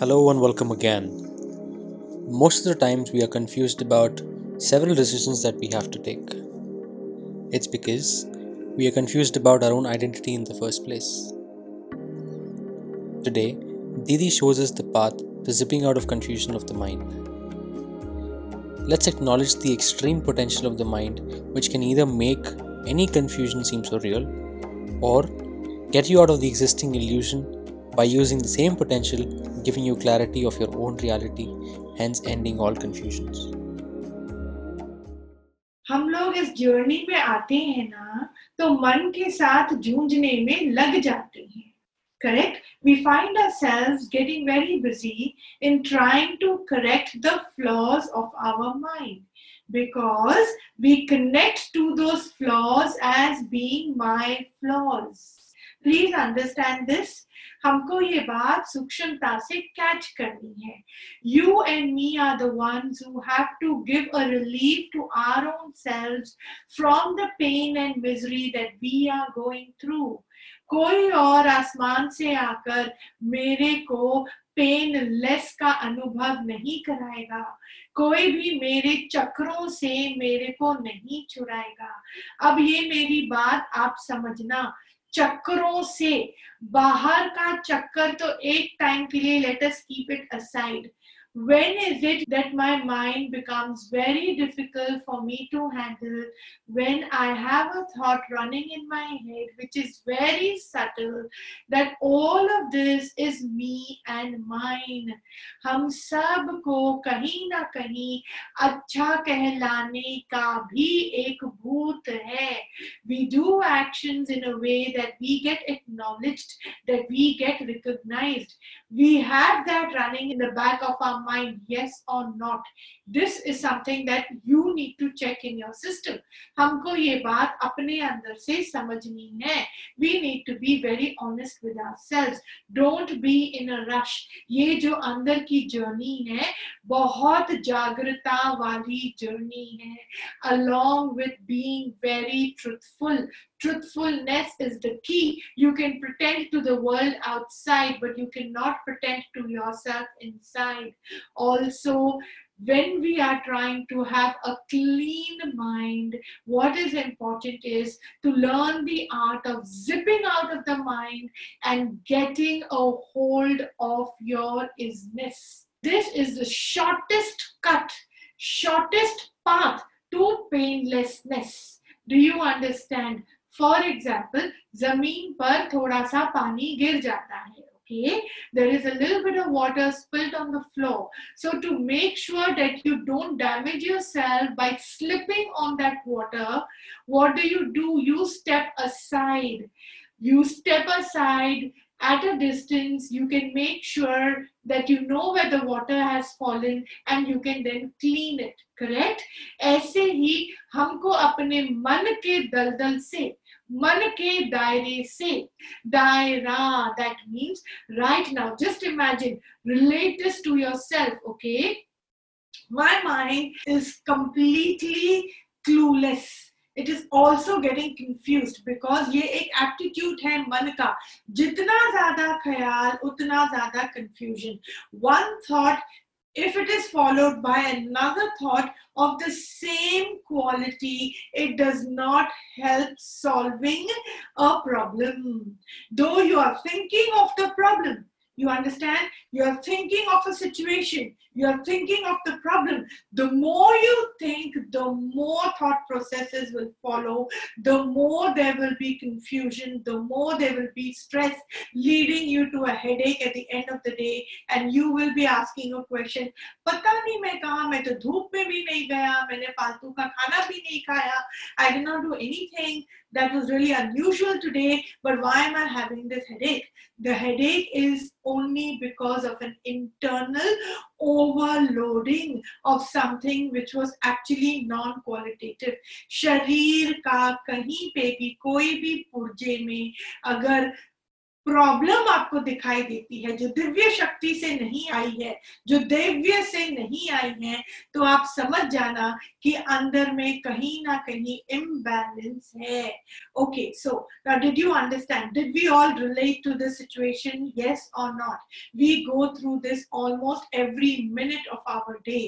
Hello and welcome again. Most of the times we are confused about several decisions that we have to take. It's because we are confused about our own identity in the first place. Today, Didi shows us the path to zipping out of confusion of the mind. Let's acknowledge the extreme potential of the mind, which can either make any confusion seem so real or get you out of the existing illusion by using the same potential, giving you clarity of your own reality, hence ending all confusions. हम लोग इस journey में आते हैं ना तो मन के साथ जूझने में लग जाते हैं correct we find ourselves getting very busy in trying to correct the flaws of our mind because we connect to those flaws as being my flaws Please understand this हमको ये बात सूक्ष्मता से कैच करनी है। You and me are the ones who have to give a relief to our own selves from the pain and misery that we are going through कोई और आसमान से आकर मेरे को पेन लेस का अनुभव नहीं कराएगा। कोई भी मेरे चक्रों से मेरे को नहीं छुड़ाएगा अब ये मेरी बात आप समझना। चक्रों से। बाहर का चक्कर तो एक टाइम के लिए let us keep it aside when is it that my mind becomes very difficult for me to handle when i have a thought running in my head which is very subtle that all of this is me and mine हम सब को कहीं ना कहीं अच्छा कहलाने का भी एक भूत है we do actions in a way that we get acknowledged that we get recognized we have that running in the back of our mind yes or not this is something that you need to check in your system हमको ये बात अपने अंदर से समझनी है we need to be very honest with ourselves don't be in a rush ये जो अंदर की जर्नी है बहुत जागृता वाली जर्नी है along with being very truthful truthfulness is the key. You can pretend to the world outside, but you cannot pretend to yourself inside. Also, when we are trying to have a clean mind, what is important is to learn the art of zipping out of the mind and getting a hold of your isness. This is the shortest cut, shortest path to painlessness. Do you understand? For example जमीन पर थोड़ा सा पानी गिर जाता है okay there is a little bit of water spilled on the floor so to make sure that you don't damage yourself by slipping on that water what do you do you step aside you step aside at a distance you can make sure that you know where the water has fallen and you can then clean it correct ऐसे ही हमको अपने मन के दलदल से मन के दायरे से दायरा that means right now just imagine relate this to yourself okay my mind is completely clueless it is also getting confused because ये एक aptitude है मन का जितना ज्यादा ख्याल उतना ज्यादा confusion one thought if it is followed by another thought of the same quality, it does not help solving a problem. Though you are thinking of the problem, you understand? You're thinking of a situation, you're thinking of the problem. The more you think, the more thought processes will follow, the more there will be confusion, the more there will be stress, leading you to a headache at the end of the day, and you will be asking a question. पता नहीं मैं कहा मैं तो धूप में भी नहीं गया मैंने फालतू का खाना भी नहीं खाया I did not do anything that was really unusual today, but why am I having this headache? The headache is only because of an internal overloading of something which was actually non-qualitative. शरीर का कहीं पे भी कोई भी पुर्जे में अगर प्रॉब्लम आपको दिखाई देती है, जो दिव्य शक्ति से नहीं आई है, जो दिव्य से नहीं आई है तो आप समझ जाना कि अंदर में कहीं ना कहीं इम्बैलेंस है। Okay so did you understand did we all relate to this situation yes or not we go through this almost every minute of our day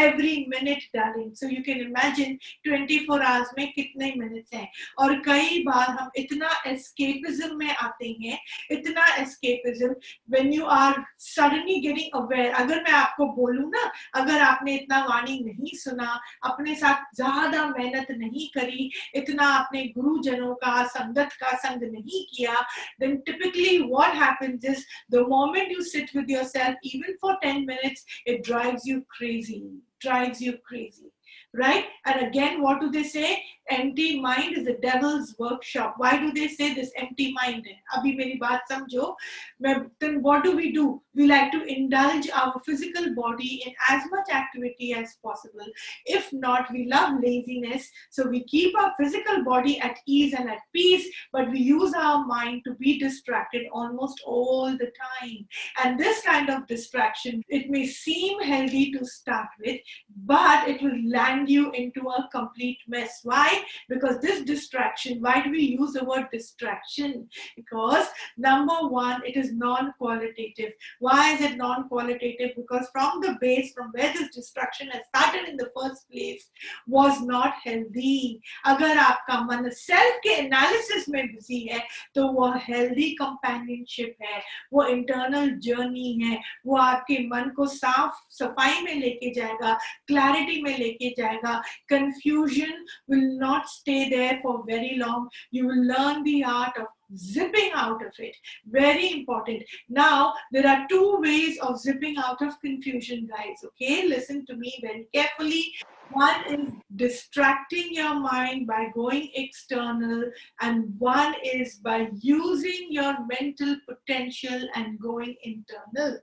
every minute darling so you can imagine 24 hours में कितने minutes हैं। और कई बार हम इतना escapism में आते हैं इतना escapism when you are suddenly getting aware अगर मैं आपको बोलूँ ना अगर आपने इतना वार्निंग नहीं सुना अपने साथ ज़्यादा मेहनत नहीं करी इतना आपने गुरुजनों का संगत का संग नहीं किया then typically what happens is the moment you sit with yourself even for 10 minutes it drives you crazy drives you crazy right? And again, what do they say? Empty mind is the devil's workshop. Why do they say this empty mind? Abhi meri baat samjho. Then what do we do? We like to indulge our physical body in as much activity as possible. If not, we love laziness. So we keep our physical body at ease and at peace, but we use our mind to be distracted almost all the time. And this kind of distraction, it may seem healthy to start with, but it will land you into a complete mess. Why? Because this distraction, why do we use the word distraction? Because number one, it is non qualitative. Why is it non qualitative? Because from the base, from where this distraction has started in the first place, was not healthy. अगर आपका मन self के analysis में busy है तो वो healthy companionship है वो इंटरनल जर्नी है वो आपके मन को साफ सफाई में लेके जाएगा क्लैरिटी में लेके जाएगा confusion will not stay there for very long. You will learn the art of zipping out of it. Very important. Now there are two ways of zipping out of confusion guys okay? Listen to me very carefully. One is distracting your mind by going external and one is by using your mental potential and going internal.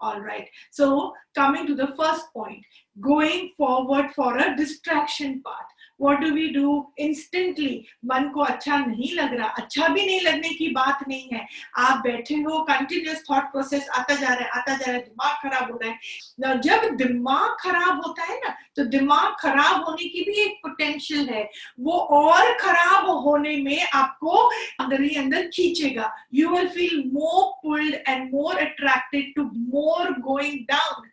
All right. So coming to the first point going forward for a distraction part what do we do instantly मन को अच्छा नहीं लग रहा। अच्छा भी नहीं लगने की बात नहीं है। आप बैठे हो कंटिन्यूस थॉट प्रोसेस आता जा रहा है, आता जा रहा है, दिमाग खराब हो। रहा है जब दिमाग खराब होता है ना तो दिमाग खराब होने की भी एक पोटेंशियल है। वो और खराब होने में आपको अंदर ही अंदर खींचेगा। You will feel more pulled and more attracted to more going down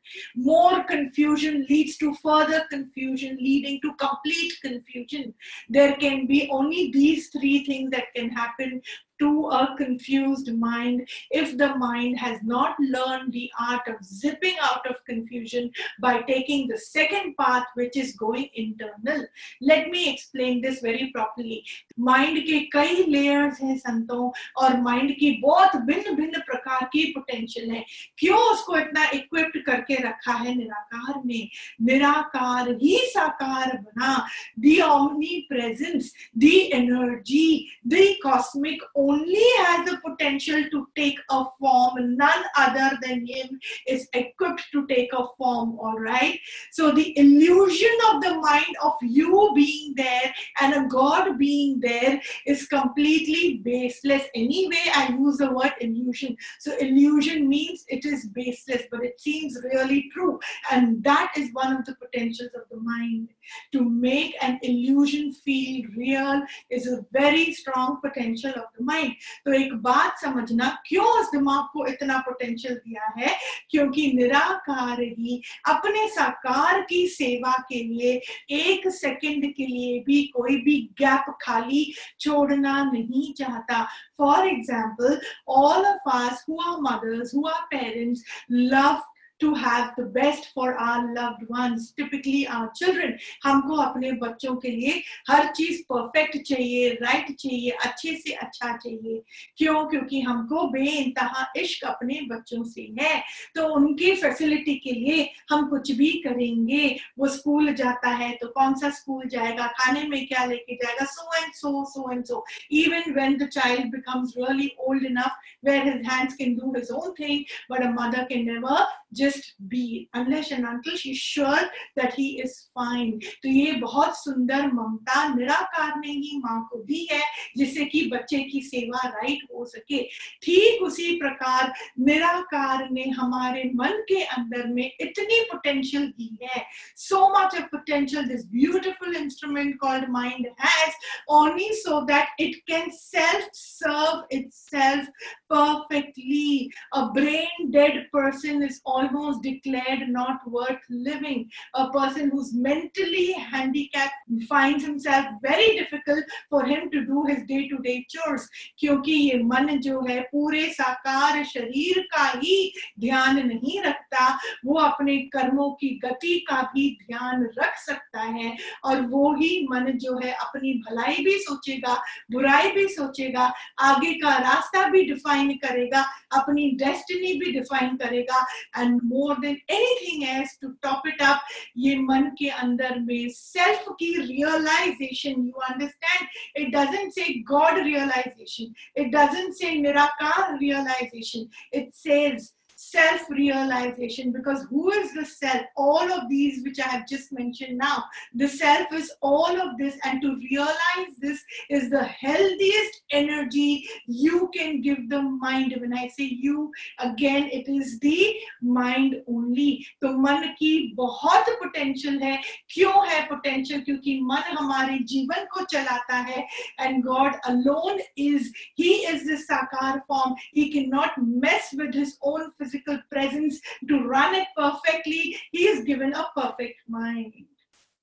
more confusion leads to further confusion leading to complete confusion. There can be only these three things that can happen to a confused mind if the mind has not learned the art of zipping out of confusion by taking the second path which is going internal let me explain this very properly mind के कई layers हैं संतों और mind की बहुत भिन्न भिन्न प्रकार की potential है क्यों उसको इतना equipped करके रखा है निराकार ने निराकार ही साकार बना the omnipresence the energy the cosmic only has the potential to take a form. None other than him is equipped to take a form, all right? So the illusion of the mind of you being there and a God being there is completely baseless. Anyway, I use the word illusion. So illusion means it is baseless, but it seems really true. And that is one of the potentials of the mind. To make an illusion feel real is a very strong potential of the mind. तो एक बात समझना, क्यों उस दिमाग को इतना potential दिया है? क्योंकि निराकार ही अपने साकार की सेवा के लिए, एक सेकंड के लिए भी कोई भी गैप खाली छोड़ना नहीं चाहता। For example all of us who are mothers who are parents love to have the best for our loved ones typically our children हमको अपने बच्चों के लिए हर चीज़ परफेक्ट चाहिए राइट चाहिए अच्छे से अच्छा चाहिए क्यों क्योंकि हमको बेइंतहा इश्क अपने बच्चों से है तो उनकी फैसिलिटी के लिए हम कुछ भी करेंगे वो स्कूल जाता है तो कौन सा स्कूल जाएगा खाने में क्या लेके जाएगा so and so so and so even when the child becomes really old enough where his hands can do his own thing but a mother can never just be unless and until she sure that he is fine तो ये बहुत सुंदर ममता निराकार ने ही माँ को दी है, जिससे कि बच्चे की सेवा राइट हो सके। ठीक उसी प्रकार निराकार ने हमारे मन के अंदर में इतनी पोटेंशियल दी है। So much of potential this beautiful instrument called mind has only so that it can self serve itself perfectly a brain dead person is all almost declared not worth living a person who's mentally handicapped finds himself very difficult for him to do his day to day chores क्योंकि ये मन जो है पूरे साकार शरीर का ही ध्यान नहीं रखता वो अपने कर्मों की गति का भी ध्यान रख सकता है और वो ही मन जो है अपनी भलाई भी सोचेगा बुराई भी सोचेगा आगे का रास्ता भी डिफाइन करेगा अपनी डेस्टिनी भी डिफाइन करेगा and and more than anything else to top it up ye man ke andar mein self ki realization you understand? It doesn't say god realization. It doesn't say nirakar realization. It says self realization because who is the self all of these which i have just mentioned now the self is all of this and to realize this is the healthiest energy you can give the mind when i say you again it is the mind only तो मन की बहुत potential है क्यों है potential क्योंकि मन हमारे जीवन को चलाता है and God alone is he is the साकार form he can not mess with his own physical presence to run it perfectly. He is given a perfect mind.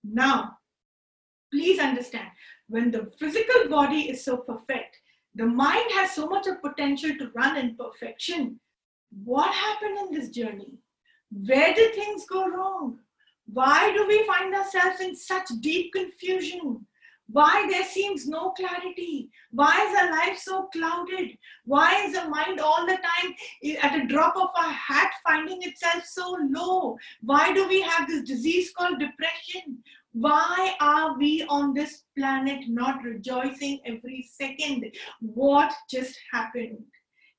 Now, please understand when the physical body is so perfect, the mind has so much of potential to run in perfection. What happened in this journey? Where did things go wrong? Why do we find ourselves in such deep confusion? Why there seems no clarity? Why is our life so clouded? Why is the mind all the time at a drop of a hat finding itself so low? Why do we have this disease called depression? Why are we on this planet not rejoicing every second? What just happened?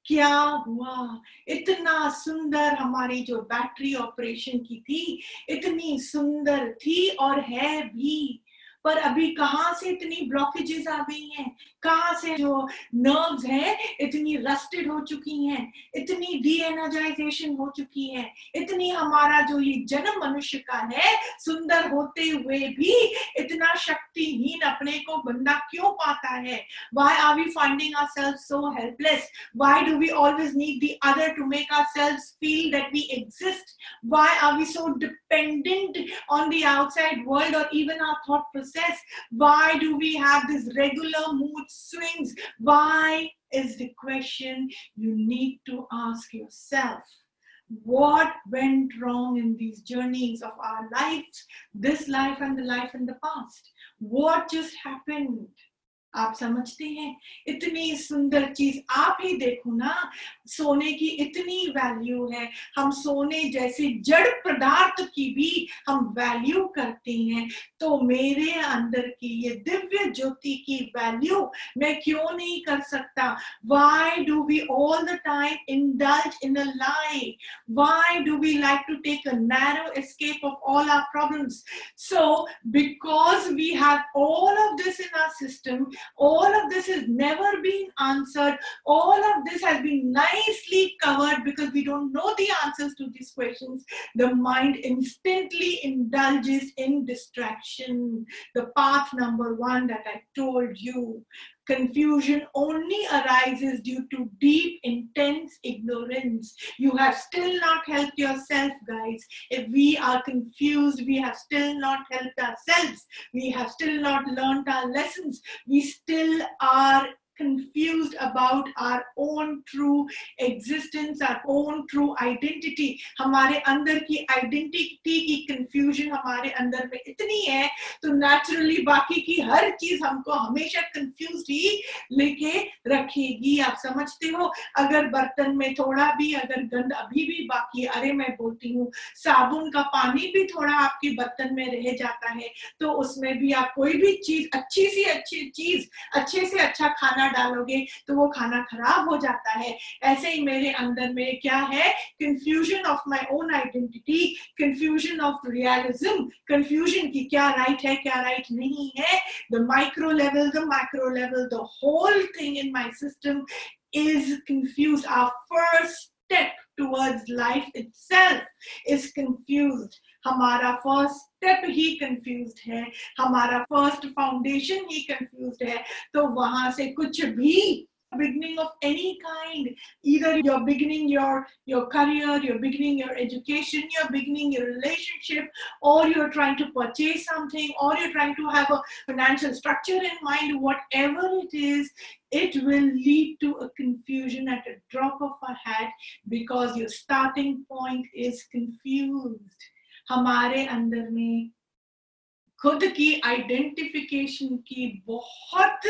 क्या हुआ इतना सुंदर हमारी जो battery operation की थी इतनी सुंदर थी और है भी पर अभी कहाँ से इतनी ब्लॉकेजेस आ गई हैं? कहाँ से जो नर्व्स हैं, इतनी रस्टेड हो चुकी हैं? इतनी डी एनर्जाइजेशन हो चुकी है? इतनी हमारा जो ये जन्म मनुष्य का है, सुंदर होते हुए भी इतना शक्तिहीन अपने को बंदा क्यों पाता है? Why are we finding our self so helpless why do we always need the other to make our self feel that we exist why are we so dependent on the outside world और even our thought process Why do we have this regular mood swings? Why is the question you need to ask yourself. What went wrong in these journeys of our lives, this life and the life in the past? What just happened? आप समझते हैं। इतनी सुंदर चीज़ आप ही देखो ना, सोने की इतनी वैल्यू है। हम सोने जैसे जड़ पदार्थ की भी हम वैल्यू करते हैं। तो मेरे अंदर की ये दिव्य ज्योति की वैल्यू मैं क्यों नहीं कर सकता? Why do we all the time indulge in a why do we like to take a narrow of all our problem so because we have all of this in our system all of this has never been answered. All of this has been nicely covered because we don't know the answers to these questions. The mind instantly indulges in distraction. The path number one that I told you confusion only arises due to deep, intense ignorance. You have still not helped yourself, guys. If we are confused, we have still not helped ourselves. We have still not learned our lessons. We still are confused about our own true existence, our own true identity. हमारे अंदर की identity की confusion हमारे अंदर में इतनी है तो नेचुरली बाकी की हर चीज़ हमको हमेशा कंफ्यूज ही लेके रखेगी आप समझते हो अगर बर्तन में थोड़ा भी अगर गंद अभी भी बाकी अरे मैं बोलती हूँ साबुन का पानी भी थोड़ा आपके बर्तन में रह जाता है तो उसमें भी आप कोई भी चीज़ अच्छी सी अच्छी चीज़ अच्छे से अच्छा खाना खाना डालोगे तो वो खाना खराब हो जाता है। ऐसे ही मेरे अंदर में क्या है? Confusion of my own identity confusion of realism confusion की क्या राइट है, क्या राइट नहीं है। The micro level the micro level the whole thing in my system is confused. Our first step towards life itself is confused. हमारा first step ही confuse है हमारा फर्स्ट फाउंडेशन ही कंफ्यूज है तो वहां से कुछ भी beginning of any kind either you're beginning your your career you're beginning your education you're beginning your relationship or you're trying to purchase something or you're trying to have a financial structure in mind whatever it is it will lead to a confusion at a drop of a hat because your starting point is confused हमारे अंदर में खुद की identification की बहुत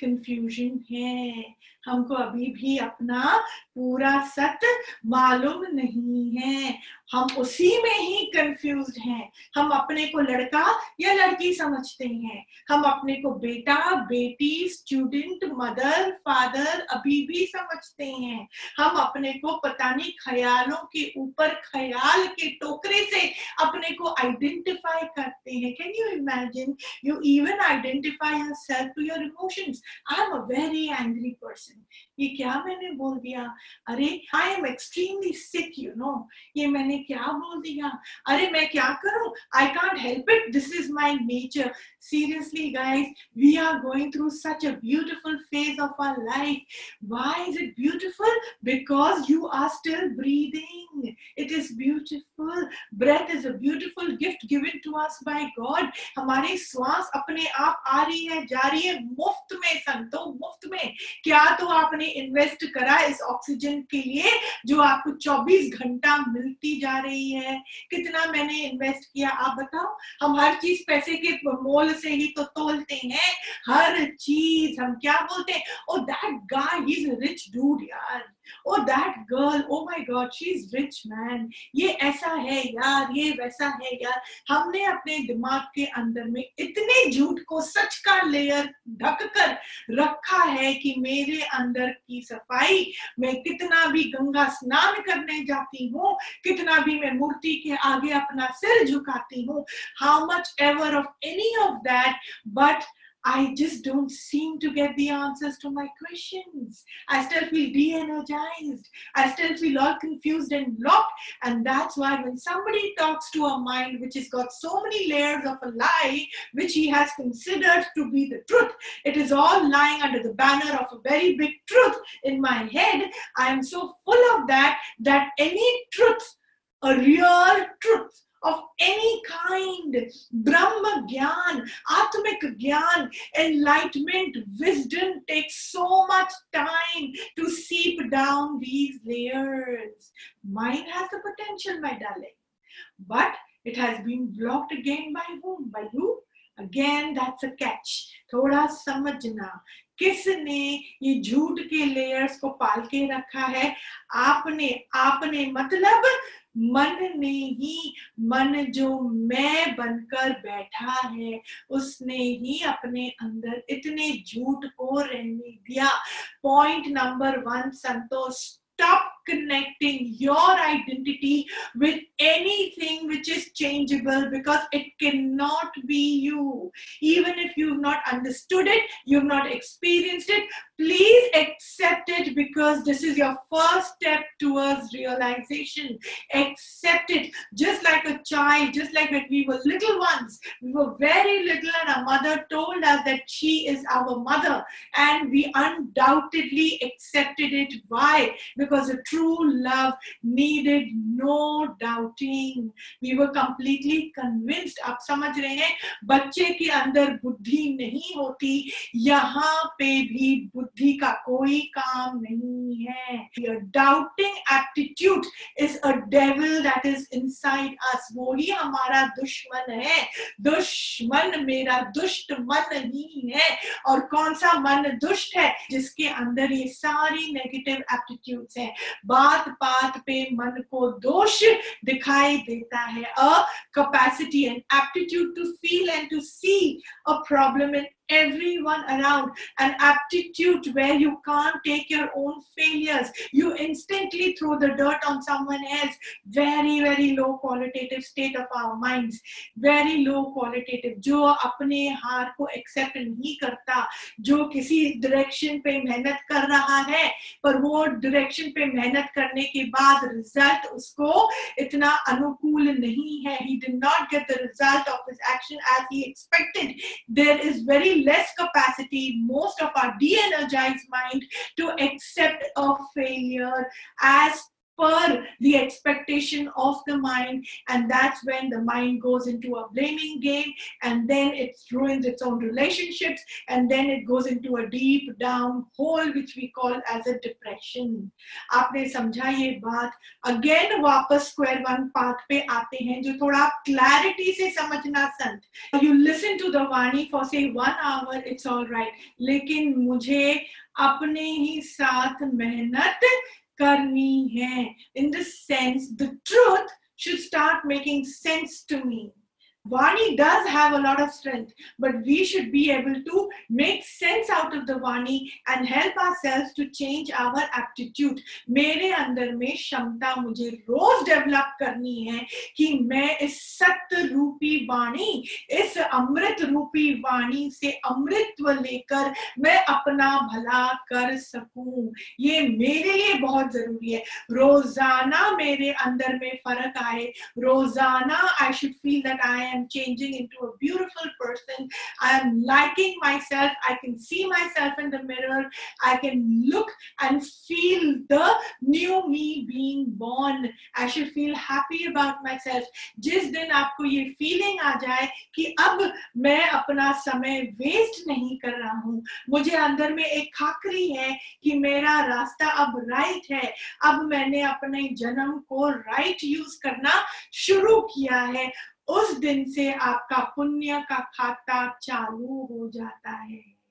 confusion है। हमको अभी भी अपना पूरा सत्य मालूम नहीं है। हम उसी में ही कंफ्यूज हैं। हम अपने को लड़का या लड़की समझते हैं। हम अपने को बेटा, बेटी स्टूडेंट मदर फादर अभी भी समझते हैं। हम अपने को पता नहीं ख्यालों के ऊपर, ख्याल के टोकरे से अपने को आइडेंटिफाई करते हैं। Can you imagine you even identify yourself to your emotions I am a very angry person ये क्या मैंने बोल दिया? अरे I am extremely sick you know ये मैंने क्या बोल दिया? अरे, मैं क्या करूँ? I can't help it this is my nature seriously guys we are going through such a beautiful phase of our life why is it beautiful because you are still breathing it is beautiful breath is a beautiful gift given to us by god हमारी श्वास अपने आप आ रही है जा रही है मुफ़्त में संतो मुफ़्त में क्या तो आपने इन्वेस्ट करा इस ऑक्सीजन के लिए जो आपको 24 घंटा मिलती जा रही है कितना मैंने इन्वेस्ट किया आप बताओ हम हर चीज़ पैसे के मोल से ही तो तोलते हैं। हर चीज़ हम क्या बोलते हैं? ओ that guy is rich dude यार। ओ that girl oh my God she is rich man ये ऐसा है यार, ये वैसा है यार. हमने अपने दिमाग के अंदर में इतने झूठ को सच का लेयर ढक कर रखा है कि मेरे अंदर की सफ़ाई मैं कितना भी गंगा स्नान करने जाती हूँ, कितना भी मैं मूर्ति के आगे अपना सिर झुकाती हूँ how much ever of any of that but I just don't seem to get the answers to my questions. I still feel de energized. I still feel all confused and locked. And that's why when somebody talks to a mind which has got so many layers of a lie, which he has considered to be the truth, it is all lying under the banner of a very big truth in my head. I am so full of that that any truth, a real truth, of any kind. Brahma gyan atmic gyan enlightenment wisdom takes so much time to seep down these layers. Mind has the potential my darling. But it has been blocked again by whom? By who? Again that's a catch. Thoda samajhna किसने ये झूठ के layers को पाल के रखा है? आपने आपने मतलब मन ने ही, मन जो मैं बनकर बैठा है, उसने ही अपने अंदर इतने झूठ को रहने दिया। Point number one Santosh, stop connecting your identity with anything which is changeable because it cannot be you. Even if you've not understood it, you've not experienced it, please accept it because this is your first step towards realization. Accept it. Just like a child, just like when we were little ones, we were very little, and our mother told us that she is our mother, and we undoubtedly accepted it. Why? Because the true love needed, no doubting. We were completely convinced. आप समझ रहे हैं, बच्चे के अंदर बुद्धि नहीं होती, यहाँ पे भी बुद्धि का कोई काम नहीं है Your doubting aptitude is a devil that is inside us. वो ही हमारा दुश्मन है दुश्मन मेरा दुष्ट मन ही है और कौन सा मन दुष्ट है जिसके अंदर ये सारी नेगेटिव एप्टीट्यूड्स हैं बात बात पे मन को दोष दिखाई देता है। A capacity and aptitude to feel and to see a problem in everyone around. An aptitude where you can't take your own failures. You instantly throw the dirt on someone else. Very, very low qualitative state of our minds. Very low qualitative. जो अपने हार को accept नहीं करता जो किसी direction पे मेहनत कर रहा है पर वो डायरेक्शन पे मेहनत करने के बाद रिजल्ट उसको इतना अनुकूल नहीं है he did not get the result of his action as he expected there is very less capacity, most of our de energized mind, to accept a failure as per the expectation of the mind and that's when the mind goes into a blaming game and then it ruins its own relationships and then it goes into a deep down hole which we call as a depression आपने समझा ये बात again वापस square one path पे आते हैं जो थोड़ा क्लैरिटी से समझना संत you listen to the Vani for say one hour it's all right लेकिन मुझे अपने ही साथ मेहनत karmi hai in the sense the truth should start making sense to me Vani does have a lot of strength, but we should be able to make sense out of the Vani and help ourselves to change our aptitude. मेरे अंदर में क्षमता मुझे रोज develop करनी है कि मैं इस सत्य रूपी वाणी इस अमृत रूपी वाणी से अमृतत्व लेकर मैं अपना भला कर सकूँ ये मेरे लिए बहुत ज़रूरी है रोज़ाना मेरे अंदर में फ़र्क आए रोज़ाना I should feel that I am changing into a beautiful person. I am liking myself. I can see myself in the mirror. I can look and feel the new me being born. I should feel happy about myself. जिस दिन आपको ये feeling आ जाए कि अब मैं अपना समय वेस्ट नहीं कर रहा हूँ मुझे अंदर में एक खाकरी है कि मेरा रास्ता अब राइट है अब मैंने अपने जन्म को राइट यूज़ करना शुरू किया है उस दिन से आपका पुण्य का खाता चालू हो जाता है।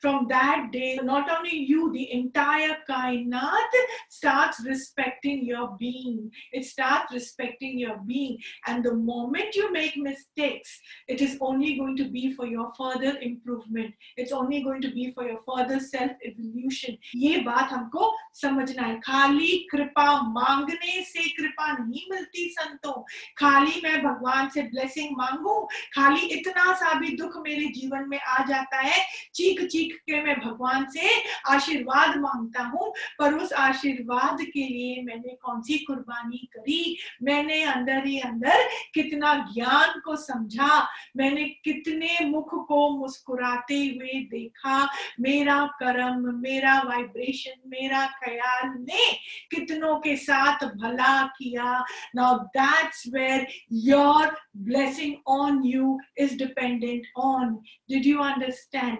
From that day, not only you, the entire kainat starts respecting your being. It starts respecting your being. And the moment you make mistakes, it is only going to be for your further improvement. It's only going to be for your further self-evolution. ये बात हमको समझना है खाली कृपा मांगने से कृपा नहीं मिलती संतों खाली मैं भगवान से ब्लेसिंग मांगू खाली इतना सा भी दुख मेरे जीवन में आ जाता है चीख चीख चीख के मैं भगवान से आशीर्वाद माँगता हूँ, पर उस आशीर्वाद के लिए मैंने कौन सी कुर्बानी करी? मैंने अंदर ही अंदर कितना ज्ञान को समझा, मैंने कितने मुख को मुस्कुराते हुए देखा। मेरा कर्म, मेरा वाइब्रेशन मेरा ख्याल ने कितनों के साथ भला किया। Now that's where your blessing on you is dependent on did you understand understand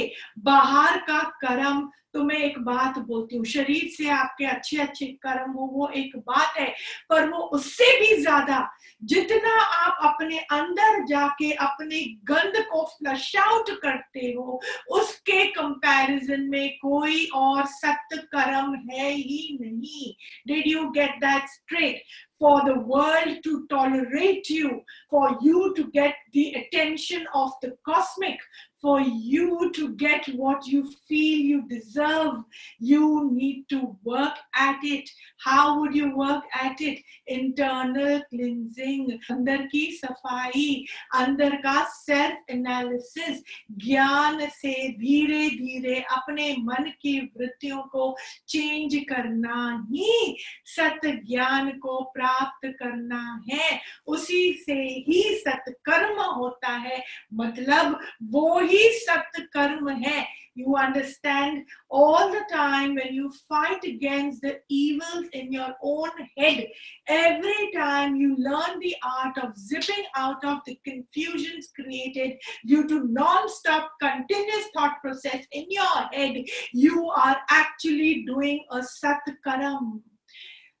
okay बाहर का कर्म तो मैं एक बात बोलती हूँ शरीर से आपके अच्छे अच्छे कर्म हो वो एक बात है पर वो उससे भी ज़्यादा जितना आप अपने अंदर जाके अपने गंद को फ्लश आउट करते हो उसके कंपैरिजन में कोई और सत्य कर्म है ही नहीं। Did you get that straight for the world to tolerate you, for you to get the attention of the cosmic, for you to get what you feel you deserve, you need to work at it. How would you work at it? Internal cleansing, अंदर की सफ़ाई, अंदर का self analysis, ज्ञान से धीरे धीरे अपने मन की वृत्तियों को चेंज करना ही सत्य ज्ञान को प्राप्त करना है उसी से ही सत्कर्म होता है मतलब वो ही सत्य कर्म है you understand all the time when you fight against the evils in your own head every time you learn the art of zipping out of the confusions created due to non-stop continuous thought process in your head you are actually doing a sat karam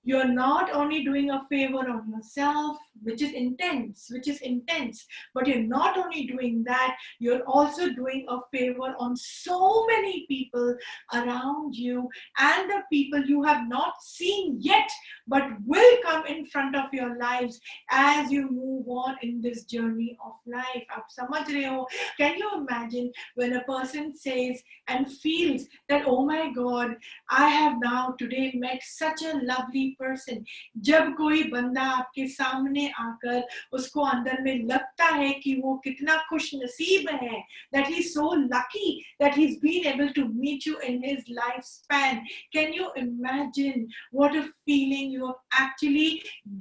you're not only doing a favor on yourself which is intense, which is intense. But you're not only doing that, you're also doing a favor on so many people around you and the people you have not seen yet, but will come in front of your lives as you move on in this journey of life. आप समझ रहे हो? Can you imagine when a person says and feels that, oh my God, I have now today met such a lovely person. जब कोई बंदा आपके सामने आकर उसको अंदर में लगता है कि वो कितना खुश नसीब है that he so lucky that is been able to meet you in his life span can you imagine what a feeling you actually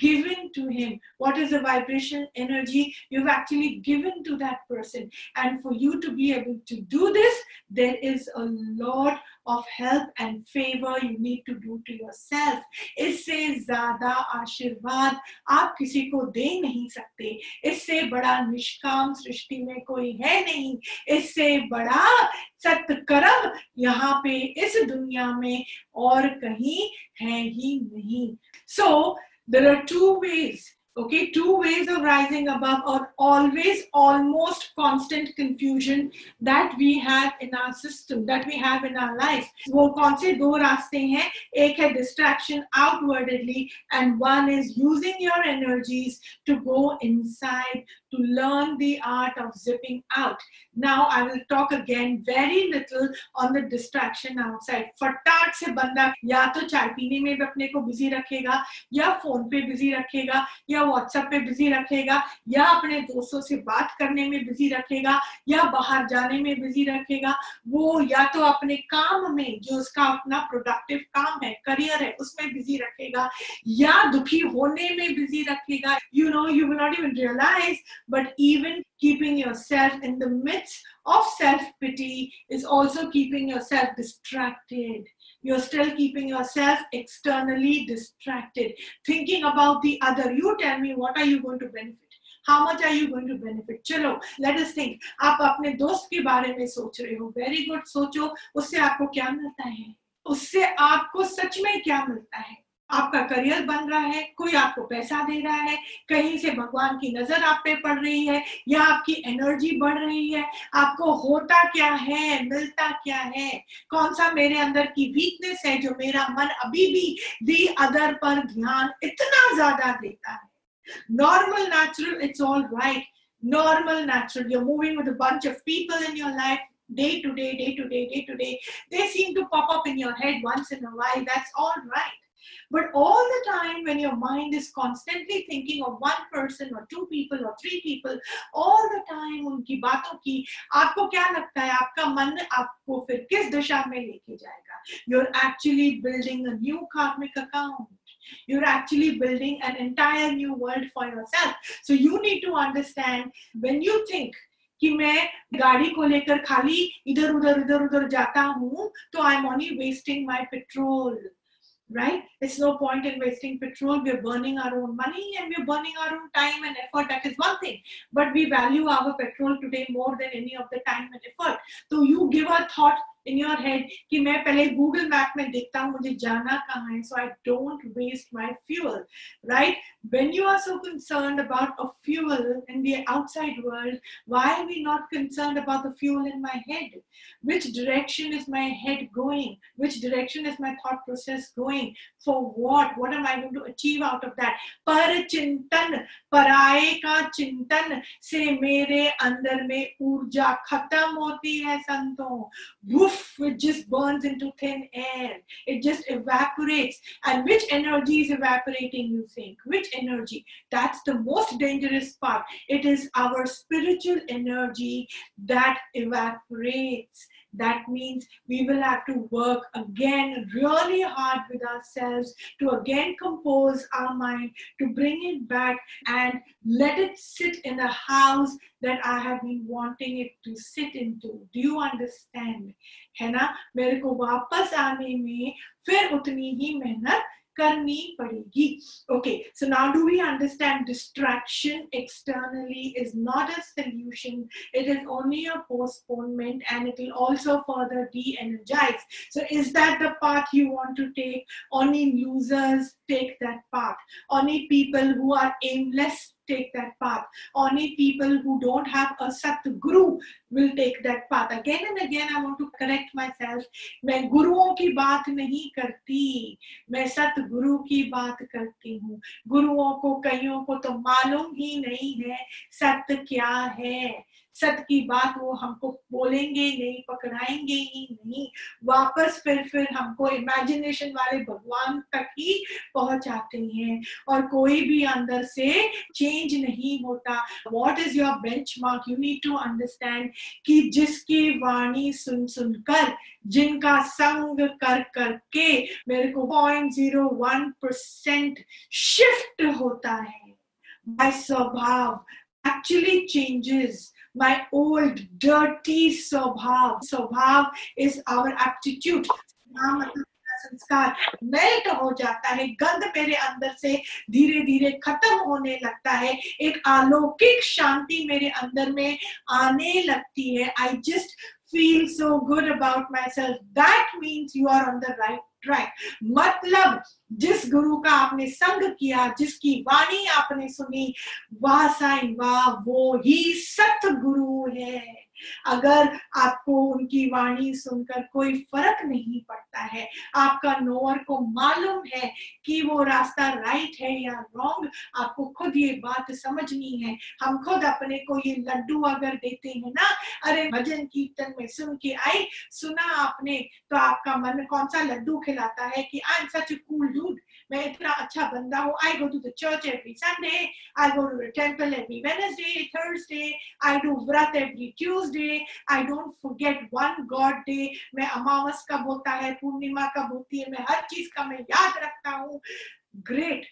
given to him what is a vibration energy you actually given to that person and for you to be able to do this there is a lot of help and favor you need to do to yourself. इससे ज़्यादा आशीर्वाद आप किसी को दे नहीं सकते। इससे बड़ा निष्काम सृष्टि में कोई है नहीं। इससे बड़ा सत्कर्म यहाँ पे इस दुनिया में और कहीं है ही नहीं। So there are two ways okay? Two ways of rising above or always almost constant confusion that we have in our system that we have in our life wo kaun se do raaste hain ek hai distraction outwardly and one is using your energies to go inside to learn the art of zipping out. Now I will talk again very little on the distraction outside. फटाक से बंदा या तो चाय पीने में भी अपने को बिजी रखेगा या फोन पे बिजी रखेगा या व्हाट्सएप पे बिजी रखेगा या अपने दोस्तों से बात करने में बिज़ी रखेगा या बाहर जाने में बिज़ी रखेगा, वो या तो अपने काम में जो उसका अपना प्रोडक्टिव काम है करियर है, उसमें बिज़ी रखेगा या दुखी होने में बिज़ी रखेगा। You know you not even realise but even keeping yourself in the myths of self pity is also keeping yourself distracted you are still keeping yourself externally distracted thinking about the other you tell me what are you going to benefit How much are you going to benefit? चलो, let us think. आप अपने दोस्त के बारे में सोच रहे हो. वेरी गुड सोचो, उससे आपको क्या मिलता है? उससे आपको सच में क्या मिलता है? आपका करियर बन रहा है, कोई आपको पैसा दे रहा है, कहीं से भगवान की नज़र आप पे पड़ रही है, या आपकी एनर्जी बढ़ रही है, आपको होता क्या है, मिलता क्या है? कौन सा मेरे अंदर की वीकनेस है जो मेरा मन अभी भी दी अदर पर ध्यान इतना ज़्यादा देता है? Normal natural it's all right normal natural you're moving with a bunch of people in your life day to day day to day day to day they seem to pop up in your head once in a while that's all right But all the time, when your mind is constantly thinking of one person or two people or three people, all the time उनकी बातों की आपको क्या लगता है आपका मन आपको फिर किस दिशा में लेके जाएगा You're actually building a new karmic account. You're actually building an entire new world for yourself. So you need to understand when you think कि मैं गाड़ी को लेकर खाली इधर उधर इधर उधर जाता हूँ तो I am only wasting my petrol right? It's no point in wasting petrol. We're burning our own money and we're burning our own time and effort. That is one thing. But we value our petrol today more than any of the time and effort. So you give a thought in your head कि मैं पहले Google map में देखता हूँ मुझे जाना कहाँ है so I don't waste my fuel right when you are so concerned about a fuel in the outside world why are we not concerned about the fuel in my head which direction is my head going which direction is my thought process going for what what am I going to achieve out of that पर चिंतन पराये का चिंतन से मेरे अंदर में ऊर्जा खत्म होती है संतों woof, it just burns into thin air. It just evaporates. And which energy is evaporating, you think? Which energy? That's the most dangerous part. It is our spiritual energy that evaporates. That means we will have to work again really hard with ourselves to again compose our mind, to bring it back and let it sit in a house that I have been wanting it to sit into. Do you understand? है ना मेरे को वापस आने में फिर उतनी ही मेहनत करनी पड़ेगी okay so now do we understand distraction externally is not a solution it is only a postponement and it will also further de-energize so is that the path you want to take only losers take that path only people who are aimless take that path. Only people who don't have a Sat Guru will take that path. Again and again, I want to correct myself. मैं गुरुओं की बात नहीं करती मैं सतगुरु की बात करती हूँ गुरुओं को कईयों को तो मालूम ही नहीं है सत्य क्या है सत्य की बात वो हमको बोलेंगे नहीं, पकड़ाएँगे ही नहीं। वापस फिर फिर हमको इमेजिनेशन वाले भगवान तक ही पहुंचाते हैं। और कोई भी अंदर से चेंज नहीं होता। What is your benchmark you need to understand कि जिसकी वाणी सुन सुनकर, जिनका संग कर करके मेरे को point zero one percent shift होता है। स्वभाव actually changes my old dirty swabhav swabhav is our aptitude. naam मतलब संस्कार मेल्ट हो जाता है, गंध मेरे अंदर से धीरे धीरे खत्म होने लगता है। एक अलौकिक शांति मेरे अंदर में आने लगती है। I just feel so good about myself that means you are on the right track मतलब जिस गुरु का आपने संग किया, जिसकी वाणी आपने सुनी, वाह साई वाह, वो ही सत गुरु है। अगर आपको उनकी वाणी सुनकर कोई फ़र्क नहीं पड़ता है, आपका नोअर को मालूम है कि वो रास्ता राइट है या रॉन्ग आपको खुद ये बात समझनी है। हम खुद अपने को ये लड्डू अगर देते हैं ना, अरे भजन कीर्तन में सुन के आई सुना आपने तो आपका मन कौन सा लड्डू खिलाता है कि I am such cool dude मैं इतना अच्छा बंदा हूँ। I go to the church every Sunday I go to the temple every Wednesday Thursday I do vrat every Tuesday I don't forget one god day मैं अमावस कब होता है, पूर्णिमा कब होती है, मैं हर चीज़ का मैं याद रखता हूँ। ग्रेट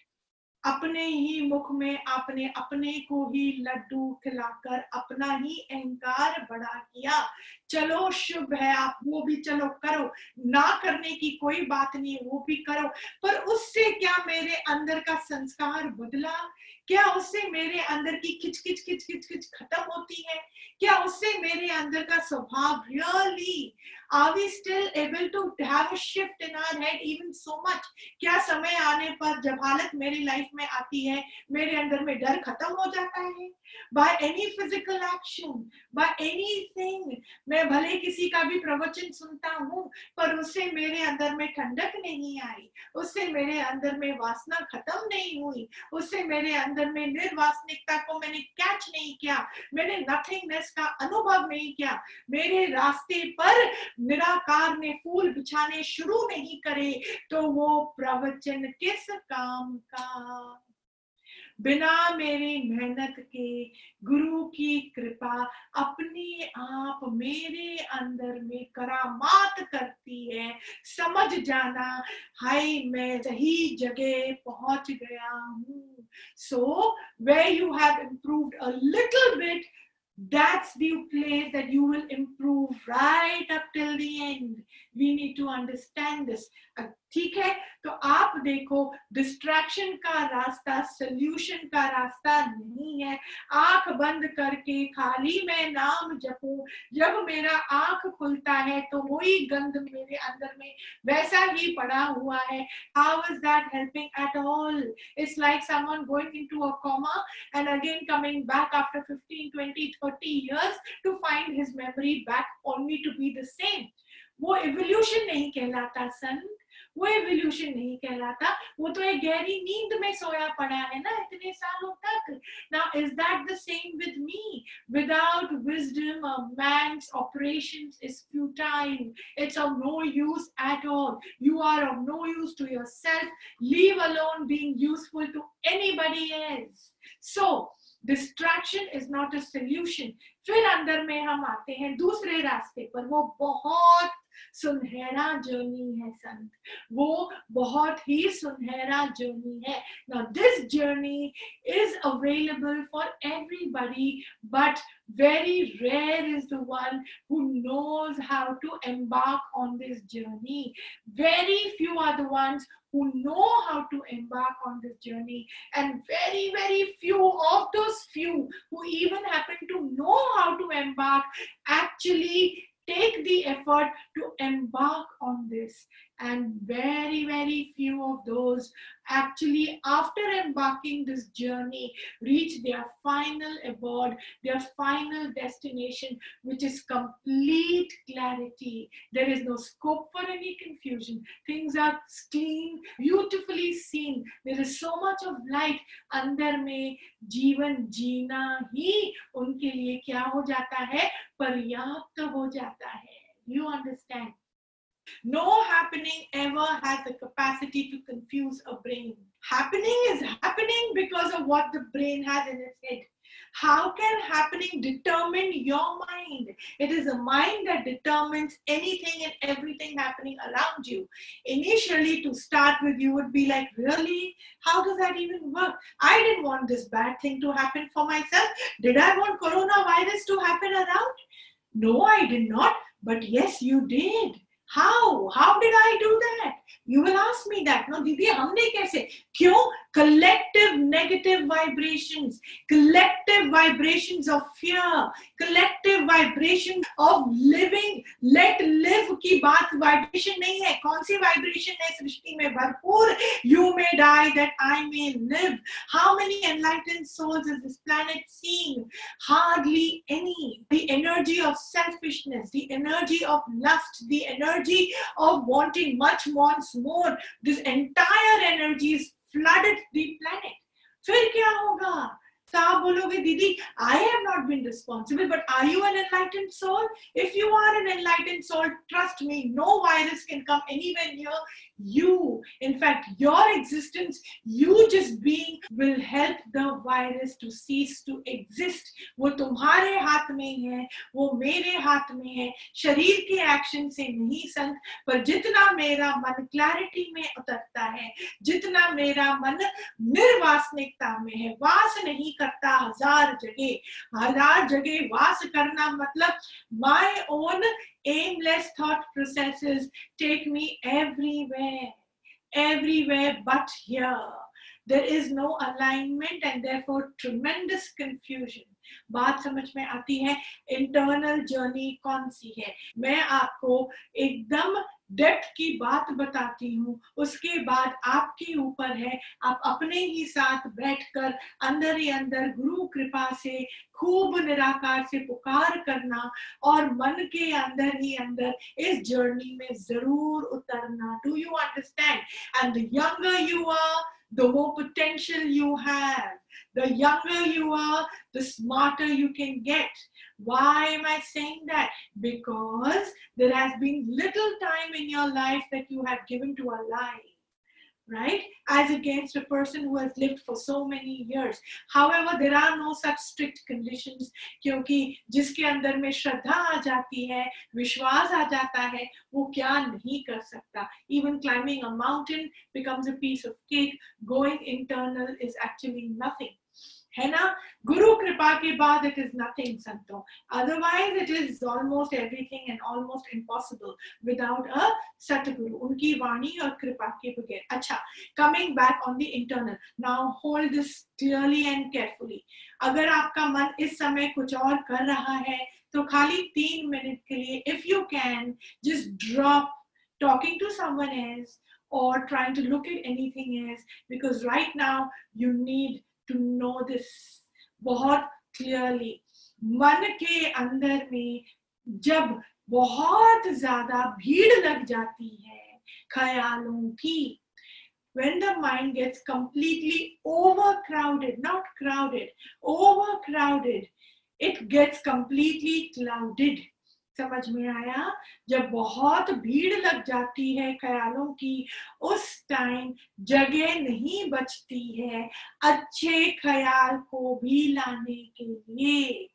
अपने ही मुख में, आपने अपने को ही लड्डू खिलाकर अपना ही अहंकार बड़ा किया। चलो, शुभ है आप, वो भी चलो, करो। ना करने की कोई बात नहीं, वो भी करो। पर उससे क्या मेरे अंदर का संस्कार बदला? क्या उससे मेरे अंदर की खिच खिच खिच खिच खिच खत्म होती है? क्या उससे मेरे अंदर का स्वभाव really are we still able to have a shift in our head even so much क्या समय आने पर जब हालत मेरी लाइफ में आती है, मेरे अंदर में डर खत्म हो जाता है? By any physical action by anything मैं भले किसी का भी प्रवचन सुनता हूँ, पर उससे मेरे अंदर में ठंडक नहीं आई, उससे मेरे अंदर में वासना खत्म नहीं हुई, उससे मेरे अंदर में निर्वासनिकता को मैंने कैच नहीं किया, मैंने नथिंगनेस का अनुभव नहीं किया, मेरे रास्ते पर निराकार ने फूल बिछाने शुरू नहीं करे तो वो प्रवचन किस काम का? बिना मेरी मेहनत के गुरु की कृपा अपने आप मेरे अंदर में करामात करती है। समझ जाना, हाय, मैं सही जगह पहुँच गया हूँ। So way you have improved a little bit that's the place that you will improve right up till the end we need to understand this. ठीक है? तो आप देखो डिस्ट्रैक्शन का रास्ता सोल्यूशन का रास्ता नहीं है। आँख बंद करके खाली मैं नाम जपू। जब मेरा आँख खुलता है तो वही गंध मेरे अंदर में वैसा ही पड़ा हुआ है। How is that helping at all it's like someone going into a coma and again coming back after 15 20 30 years to find his memory back only to be the same. वो एवोल्यूशन नहीं कहलाता सन वो एवोल्यूशन नहीं कहलाता। वो तो एक गहरी नींद में सोया पड़ा है ना इतने सालों तक। Now is that the same with me without wisdom a man's operations is futile it's of no use at all you are of no use to yourself leave alone being useful to anybody else so distraction is not a solution फिर अंदर में हम आते हैं दूसरे रास्ते पर। वो बहुत सुनहरा जर्नी है संत। वो बहुत ही सुनहरा जर्नी है। Now this journey is available for everybody but very rare is the one who knows how to embark on this journey very few are the ones who know how to embark on this journey and very very few of those few who even happen to know how to embark actually take the effort to embark on this and very very few of those actually after embarking this journey reach their final abode their final destination which is complete clarity there is no scope for any confusion things are clean beautifully seen there is so much of light अंदर में जीवन जीना ही उनके लिए क्या हो जाता है पर्याप्त हो जाता है you understand No happening ever has the capacity to confuse a brain. Happening is happening because of what the brain has in its head. How can happening determine your mind? It is a mind that determines anything and everything happening around you. Initially, to start with, you would be like, Really? How does that even work? I didn't want this bad thing to happen for myself. Did I want coronavirus to happen around? No, I did not. But yes, you did how? How did i do that? You will ask me that. No didi humne kaise kyun collective negative vibrations collective vibrations of fear collective vibrations of living let live की बात vibration नहीं है कौन सी vibration है सृष्टि में भरपूर you may die that I may live how many enlightened souls is this planet seeing hardly any the energy of selfishness the energy of lust the energy of wanting much wants more this entire energy is flooded the planet फिर क्या होगा तो आप बोलोगे दीदी I have not been responsible but are you an enlightened soul if you are an enlightened soul trust me no virus can come anywhere near you. In fact, your existence, you just being will help the virus to cease to exist. वो तुम्हारे हाथ में है, वो मेरे हाथ में है। शरीर के एक्शन से नहीं संत पर जितना मेरा मन क्लैरिटी में उतरता है, जितना मेरा मन निर्वासनिकता में है, वास नहीं करता हज़ार जगह। हज़ार जगह वास करना मतलब my own aimless thought processes take me everywhere, everywhere but here. There is no alignment and therefore tremendous confusion. बात समझ में आती है इंटरनल जर्नी कौन सी है? मैं आपको एकदम डेप्थ की बात बताती हूँ, उसके बाद आपके ऊपर है, आप अपने ही साथ बैठकर अंदर ही अंदर गुरु कृपा से, खूब निराकार से पुकार करना और मन के अंदर ही अंदर इस जर्नी में ज़रूर उतरना। Do you understand and younger you are the more potential you have. The younger you are, the smarter you can get. Why am I saying that? Because there has been little time in your life that you have given to a lie right? As against a person who has lived for so many years. However, there are no such strict conditions क्योंकि जिसके अंदर में श्रद्धा आ जाती है विश्वास आ जाता है वो क्या नहीं कर सकता Even climbing a mountain becomes a piece of cake. Going internal is actually nothing. है ना? गुरु कृपा के बाद इट इज़ नथिंग संतो। Otherwise it is almost everything and almost impossible without a satguru उनकी वाणी और कृपा के बगैर। अच्छा coming back on the internal now hold this clearly and carefully अगर आपका मन इस समय कुछ और कर रहा है तो खाली तीन मिनट के लिए if you can just drop talking to someone else or trying to look at anything else because right now, you need to know this बहुत क्लियरली मन के अंदर में जब बहुत ज़्यादा भीड़ लग जाती है ख्यालों की when the mind gets completely overcrowded, not crowded, overcrowded, it gets completely clouded. समझ में आया? जब बहुत भीड़ लग जाती है ख्यालों की, उस टाइम जगह नहीं बचती है अच्छे ख्याल को भी लाने के लिए।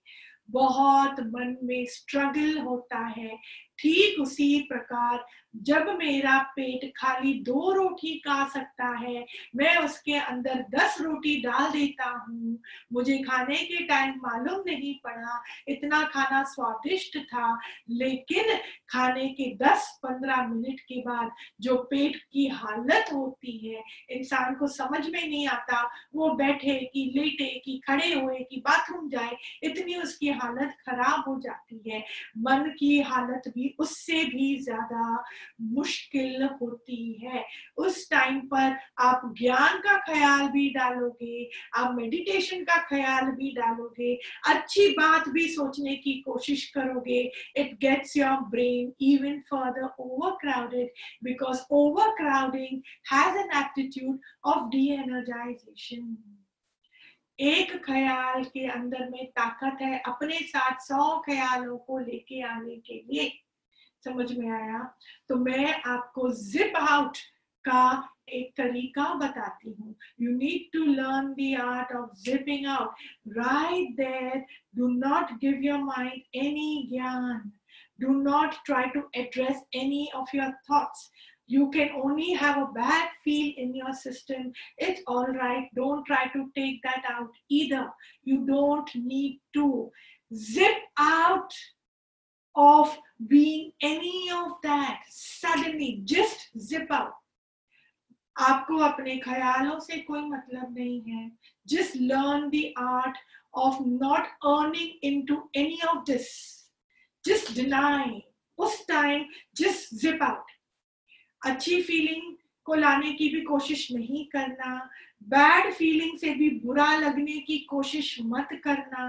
बहुत मन में स्ट्रगल होता है ठीक उसी प्रकार जब मेरा पेट खाली दो रोटी खा सकता है, मैं उसके अंदर दस रोटी डाल देता हूँ। मुझे खाने के टाइम मालूम नहीं पड़ा, इतना खाना स्वादिष्ट था, लेकिन खाने के 10-15 मिनट के बाद जो पेट की हालत होती है, इंसान को समझ में नहीं आता, वो बैठे कि, लेटे कि, खड़े हुए कि, बाथरूम जाए, इतनी उसकी हालत खराब हो जाती है। मन की हालत भी उससे भी ज़्यादा मुश्किल होती है। उस टाइम पर आप ज्ञान का ख्याल भी डालोगे, आप मेडिटेशन का ख्याल भी डालोगे, अच्छी बात भी सोचने की कोशिश करोगे it gets your brain even further overcrowded because overcrowding has an aptitude of de energisation एक ख्याल के अंदर में ताकत है अपने साथ सौ ख्यालों को लेके आने के लिए। समझ में आया तो मैं आपको जिप आउट का एक तरीका बताती हूँ you need to learn the art of zipping out right there do not give your mind any gyan do not try to address any of your thoughts you can only have a bad feel in your system it's all right don't try to take that out either you don't need to zip out of being any of that suddenly just zip out आपको अपने ख्यालों से कोई मतलब नहीं है just learn the art of not earning into any of this just deny उस time just zip out अच्छी फीलिंग को लाने की भी कोशिश नहीं करना बैड फीलिंग से भी बुरा लगने की कोशिश मत करना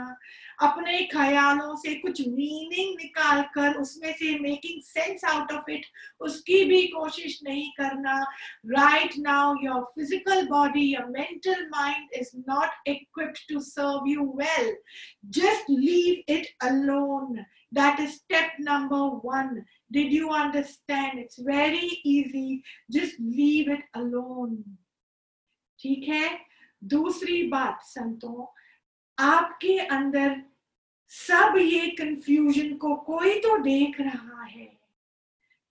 अपने ख्यालों से कुछ मीनिंग निकाल कर उसमें से making sense out of it उसकी भी कोशिश नहीं करना right now your physical body your mental mind is not equipped to serve you well just leave it alone That is step number one. Did you understand? It's very easy. Just leave it alone. ठीक है? दूसरी बात संतों, आपके अंदर सब ये confusion को कोई तो देख रहा है,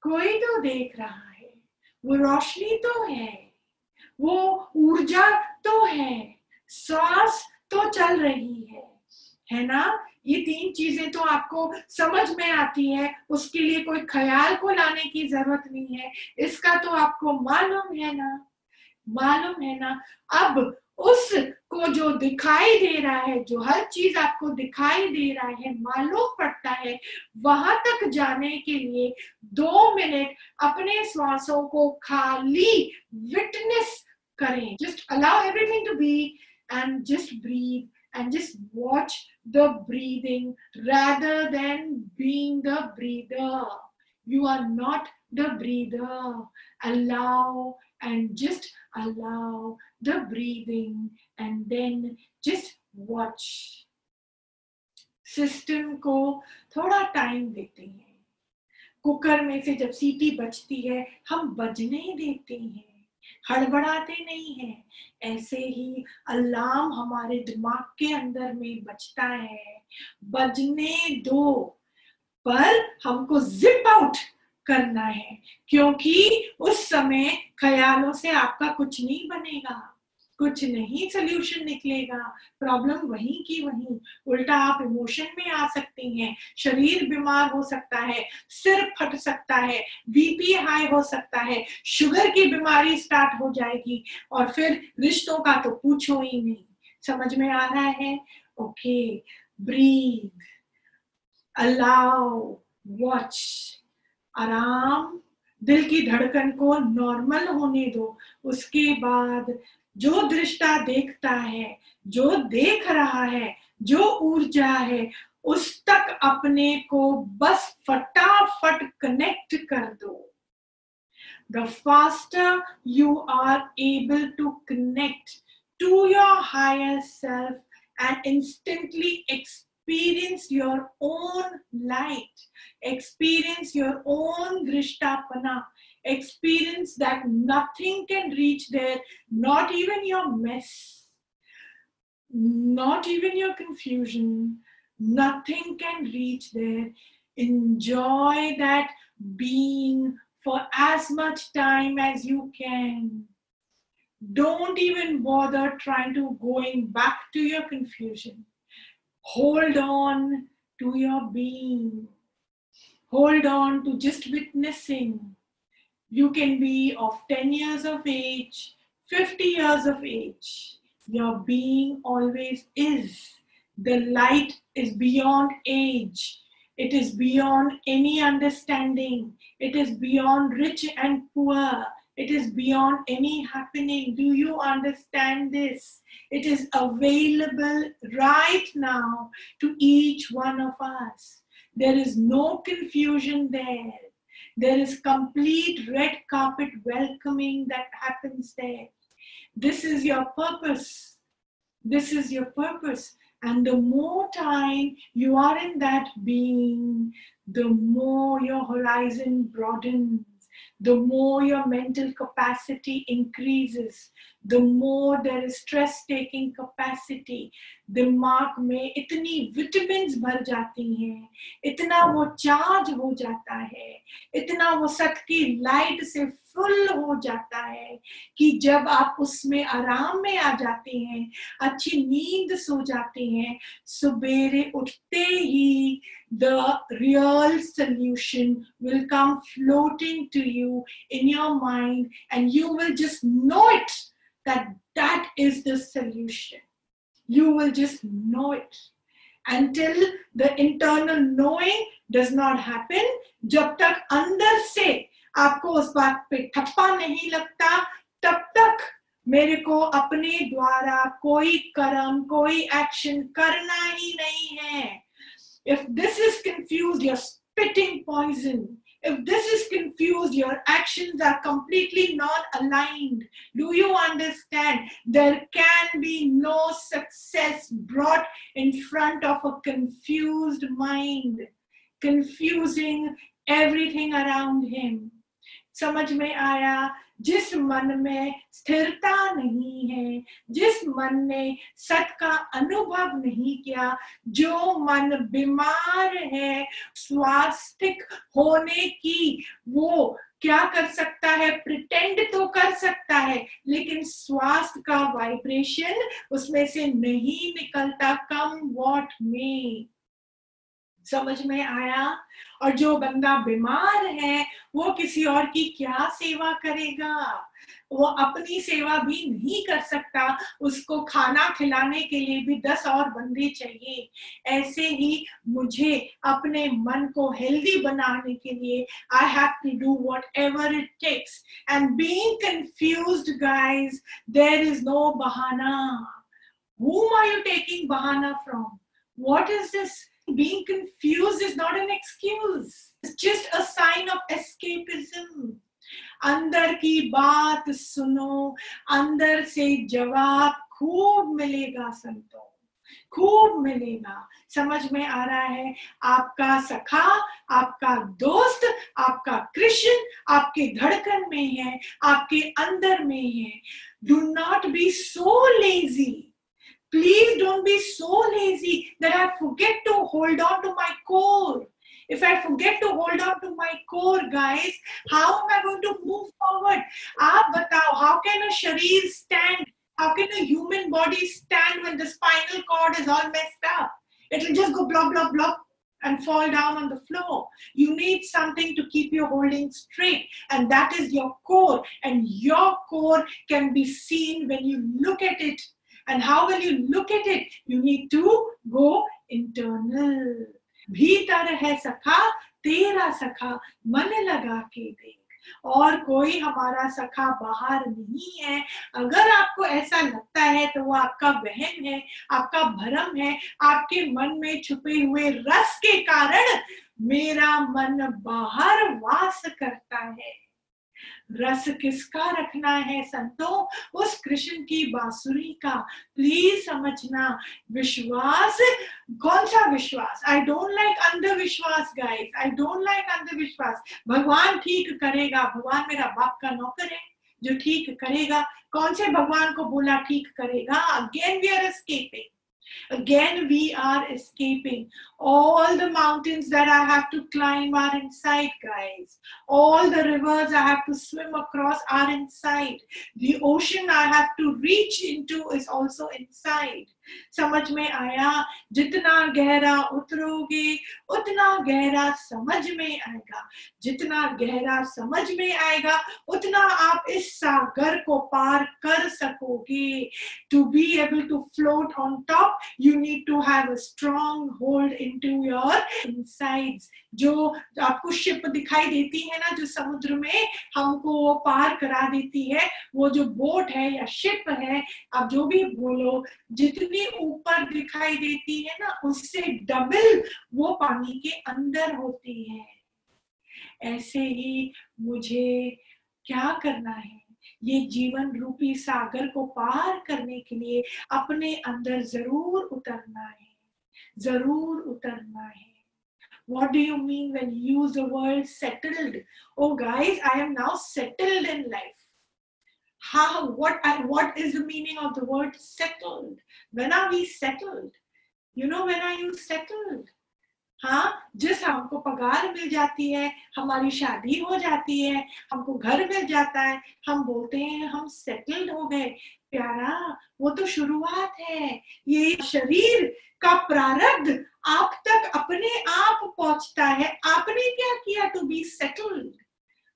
कोई तो देख रहा है। वो रोशनी तो है, वो ऊर्जा तो है सांस तो चल रही है। है ना? ये तीन चीज़ें तो आपको समझ में आती है, उसके लिए कोई ख्याल को लाने की ज़रूरत नहीं है। इसका तो आपको मालूम है ना? मालूम है ना अब उस को जो दिखाई दे रहा है, जो हर चीज़ आपको दिखाई दे रहा है, मालूम पड़ता है, वहाँ तक जाने के लिए दो मिनट अपने श्वासों को खाली विटनेस करें just allow everything to be and just breathe and just watch the breathing rather than being the breather. You are not the breather. Allow and just allow the breathing and then just watch. System को थोड़ा time देते हैं। Cooker में से जब सीटी बजती है, हम बजने देते हैं। हड़बड़ाते नहीं है। ऐसे ही अलार्म हमारे दिमाग के अंदर में बजता है। बजने दो, पर हमको जिप आउट करना है, क्योंकि उस समय ख्यालों से आपका कुछ नहीं बनेगा, कुछ नहीं सोल्यूशन निकलेगा। प्रॉब्लम वहीं की वहीं, उल्टा आप इमोशन में आ सकती हैं। शरीर बीमार हो सकता है, सिर फट सकता है बीपी हाई हो सकता है शुगर की बीमारी स्टार्ट हो जाएगी, और फिर रिश्तों का तो पूछो ही नहीं। समझ में आ रहा है? ओके ब्रीथ अलाउ वॉच आराम, दिल की धड़कन को नॉर्मल होने दो। उसके बाद जो दृष्टा देखता है, जो देख रहा है, जो ऊर्जा है, उस तक अपने को बस फटाफट कनेक्ट कर दो। The faster you are able to connect to your higher self and instantly experience your own light, experience your own Drishtapana, experience that nothing can reach there, not even your mess, not even your confusion, nothing can reach there. enjoy that being for as much time as you can. Don't even bother trying to going back to your confusion hold on to your being. Hold on to just witnessing. You can be of 10 years of age 50 years of age. Your being always is. The light is beyond age. It is beyond any understanding. It is beyond rich and poor it is beyond any happening. Do you understand this? It is available right now to each one of us. There is no confusion there. There is complete red carpet welcoming that happens there. This is your purpose. This is your purpose. And the more time you are in that being, the more your horizon broadens the more your mental capacity increases, the more there is stress taking capacity. दिमाग में इतनी vitamin भर जाती हैं इतना वो charge हो जाता है इतना वो सत की लाइट से फुल हो जाता है कि जब आप उसमें आराम में आ जाते हैं, अच्छी नींद सो जाते हैं सुबेरे उठते ही the real solution will come floating to you in your mind and you will just know it that that is the solution you will just know it until the internal knowing does not happen जब तक अंदर से आपको उस बात पे ठप्पा नहीं लगता? तब तक मेरे को अपने द्वारा कोई कर्म, कोई एक्शन करना ही नहीं है। If this is confuse your spitting poison if this is confuse your action are completely non aligned do you understand there can be no success broad in front of a confuse mind confusing everything around him समझ में आया? जिस मन में स्थिरता नहीं है, जिस मन ने सत का अनुभव नहीं किया, जो मन बीमार है स्वास्थिक होने की, वो क्या कर सकता है? प्रिटेंड तो कर सकता है, लेकिन स्वास्थ्य का वाइब्रेशन उसमें से नहीं निकलता कम वॉट में समझ में आया? और जो बंदा बीमार है वो किसी और की क्या सेवा करेगा? वो अपनी सेवा भी नहीं कर सकता। उसको खाना खिलाने के लिए भी दस और बंदे चाहिए। ऐसे ही मुझे अपने मन को हेल्दी बनाने के लिए I have to do whatever it takes and being confused guys there is no बहाना whom are you taking bahana from? What is this? Being confused is not an excuse. Just a sign of escapism. अंदर की बात सुनो, अंदर से जवाब खूब मिलेगा संतों, खूब मिलेगा समझ में आ रहा है आपका सखा, आपका दोस्त, आपका कृष्ण आपके धड़कन में है, आपके अंदर में है do not be so lazy please don't be so lazy that I forget to hold on to my core. If I forget to hold on to my core, guys, how am I going to move forward? Aap batao, how can a sharir stand? How can a human body stand when the spinal cord is all messed up? It'll just go blah, blah, blah and fall down on the floor. You need something to keep you holding straight, and that is your core. And your core can be seen when you look at it and how will you look at it? You need to go internal. भीतर है सखा, तेरा सखा, मन लगा के देख। और कोई हमारा सखा बाहर नहीं है। अगर आपको ऐसा लगता है तो वो आपका बहन है, आपका भरम है, आपके मन में छुपे हुए रस के कारण मेरा मन बाहर वास करता है। रस किसका रखना है संतो? उस कृष्ण की बांसुरी का। प्लीज़ समझना, विश्वास, कौन सा विश्वास? आई डोंट लाइक अंधविश्वास गाइस आई डोंट लाइक अंधविश्वास। भगवान ठीक करेगा, भगवान मेरा बाप का नौकर है, जो ठीक करेगा। कौन से भगवान को बोला ठीक करेगा? Again we are escaping Again, we are escaping. All the mountains that I have to climb are inside, guys. All the rivers I have to swim across are inside. The ocean I have to reach into is also inside. समझ में आया? जितना गहरा उतरोगे, उतना गहरा समझ में आएगा। जितना गहरा समझ में आएगा, उतना आप इस सागर को पार कर सकोगे। To be able to float on top you need to have a strong hold in to your insides जो आपको शिप दिखाई देती है ना, जो समुद्र में हमको वो पार करा देती है, वो जो बोट है या शिप है, आप जो भी बोलो, जितनी ऊपर दिखाई देती है ना, उससे डबल वो पानी के अंदर होती है। ऐसे ही मुझे क्या करना है? ये जीवन रूपी सागर को पार करने के लिए अपने अंदर ज़रूर उतरना है, ज़रूर उतरना है। What do you mean when you use the word settled? Oh guys, i am now settled in life. how what I, what is the meaning of the word settled? When are we settled? You know when are you settled? हाँ जिस हमको पगार मिल जाती है हमारी शादी हो जाती है हमको घर मिल जाता है हम बोलते हैं हम सेटल्ड हो गए। प्यारा वो तो शुरुआत है। ये शरीर का प्रारब्ध आप तक अपने आप पहुँचता है। आपने क्या किया to be settled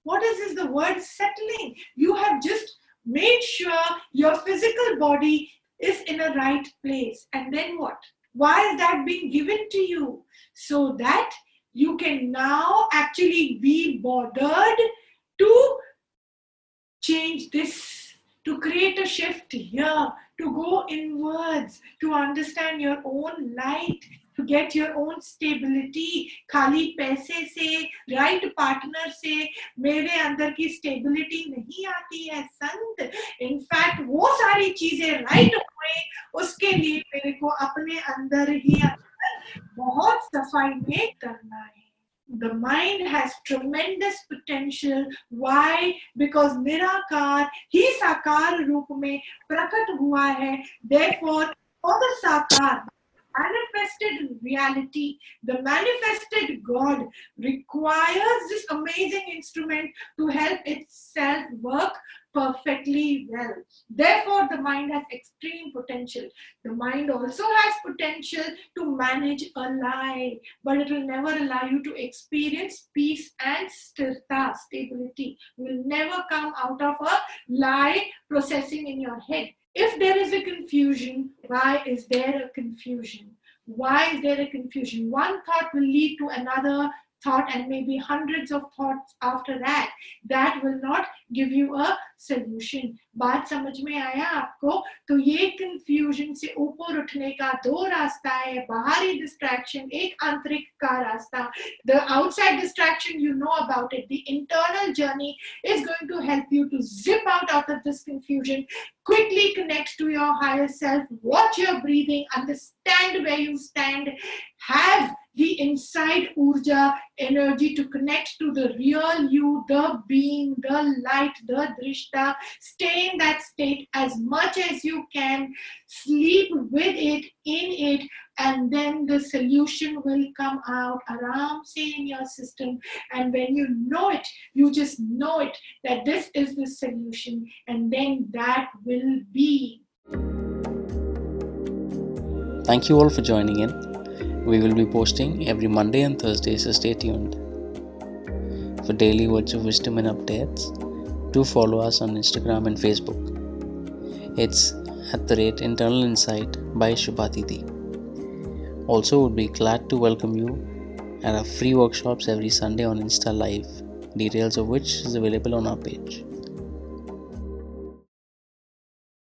what is is the word settling you have just made sure your physical body is in a right place. And then what? Why is that being given to you? So that you can now actually be bothered to change this to create a shift here, to go inwards, to understand your own light, to get your own stability. खाली पैसे से right partner से मेरे अंदर की stability नहीं आती है संत In fact, वो सारी चीज़ें right हुए उसके लिए मेरे को अपने अंदर ही अंदर बहुत सफ़ाई में करना है the mind has tremendous potential why because nirakar ही साकार रूप में प्रकट हुआ है therefore for the sakar manifested reality the manifested god requires this amazing instrument to help itself work perfectly well. Therefore, the mind has extreme potential. The mind also has potential to manage a lie, but it will never allow you to experience peace and sthirta, stability. will never come out of a lie processing in your head. If there is a confusion, why is there a confusion? Why is there a confusion? One thought will lead to another thought and maybe hundreds of thoughts after that that will not give you a solution बात समझ में आया आपको तो ये confusion से ऊपर उठने का दो रास्ता है बाहरी डिस्ट्रैक्शन एक आंतरिक का रास्ता the outside distraction you know about it the internal journey is going to help you to zip out out of this confusion quickly connect to your higher self watch your breathing understand where you stand have the inside urja energy to connect to the real you the being the light the drishta stay in that state as much as you can, sleep with it, in it, and then the solution will come out aram say in your system. And when you know it, you just know it that this is the solution, and then that will be. Thank you all for joining in. We will be posting every Monday and Thursday, so stay tuned. For daily words of wisdom and updates, do follow us on Instagram and Facebook. It's at the rate Internal Insight by Shubhatiti. Also, would be glad to welcome you at our free workshops every Sunday on Insta Live, details of which is available on our page.